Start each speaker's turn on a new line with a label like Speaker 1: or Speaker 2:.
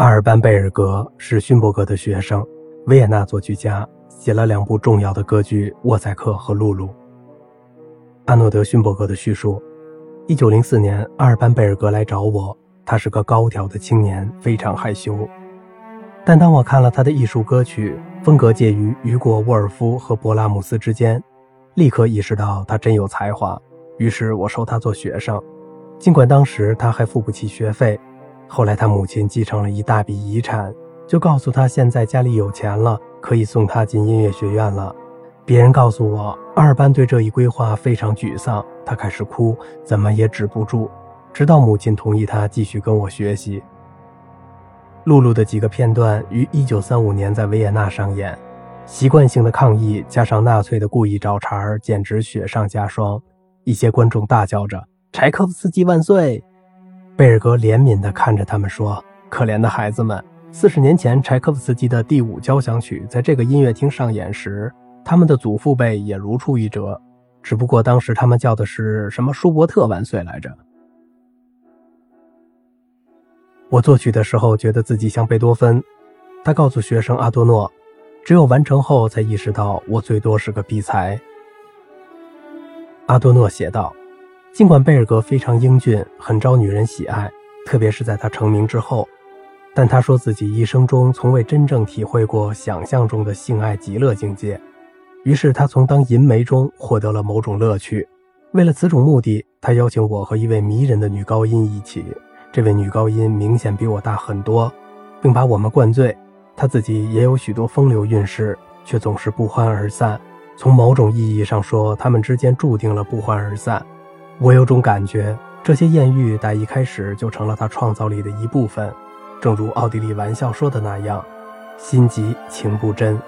Speaker 1: 阿尔班·贝尔格是勋伯格的学生，维也纳作曲家，写了两部重要的歌剧《沃塞克》和《露露》。阿诺德·勋伯格的叙述：一九零四年，阿尔班·贝尔格来找我，他是个高挑的青年，非常害羞。但当我看了他的艺术歌曲，风格介于雨果·沃尔夫和勃拉姆斯之间，立刻意识到他真有才华。于是我收他做学生，尽管当时他还付不起学费。后来，他母亲继承了一大笔遗产，就告诉他现在家里有钱了，可以送他进音乐学院了。别人告诉我，阿尔班对这一规划非常沮丧，他开始哭，怎么也止不住，直到母亲同意他继续跟我学习。露露的几个片段于1935年在维也纳上演，习惯性的抗议加上纳粹的故意找茬，简直雪上加霜。一些观众大叫着“柴可夫斯基万岁”。贝尔格怜悯地看着他们说：“可怜的孩子们，四十年前柴可夫斯基的第五交响曲在这个音乐厅上演时，他们的祖父辈也如出一辙。只不过当时他们叫的是什么‘舒伯特万岁’来着。”我作曲的时候觉得自己像贝多芬，他告诉学生阿多诺：“只有完成后才意识到我最多是个逼才。”阿多诺写道。尽管贝尔格非常英俊，很招女人喜爱，特别是在他成名之后，但他说自己一生中从未真正体会过想象中的性爱极乐境界。于是他从当淫媒中获得了某种乐趣。为了此种目的，他邀请我和一位迷人的女高音一起。这位女高音明显比我大很多，并把我们灌醉。她自己也有许多风流韵事，却总是不欢而散。从某种意义上说，他们之间注定了不欢而散。我有种感觉，这些艳遇在一开始就成了他创造力的一部分，正如奥地利玩笑说的那样：“心急情不真。”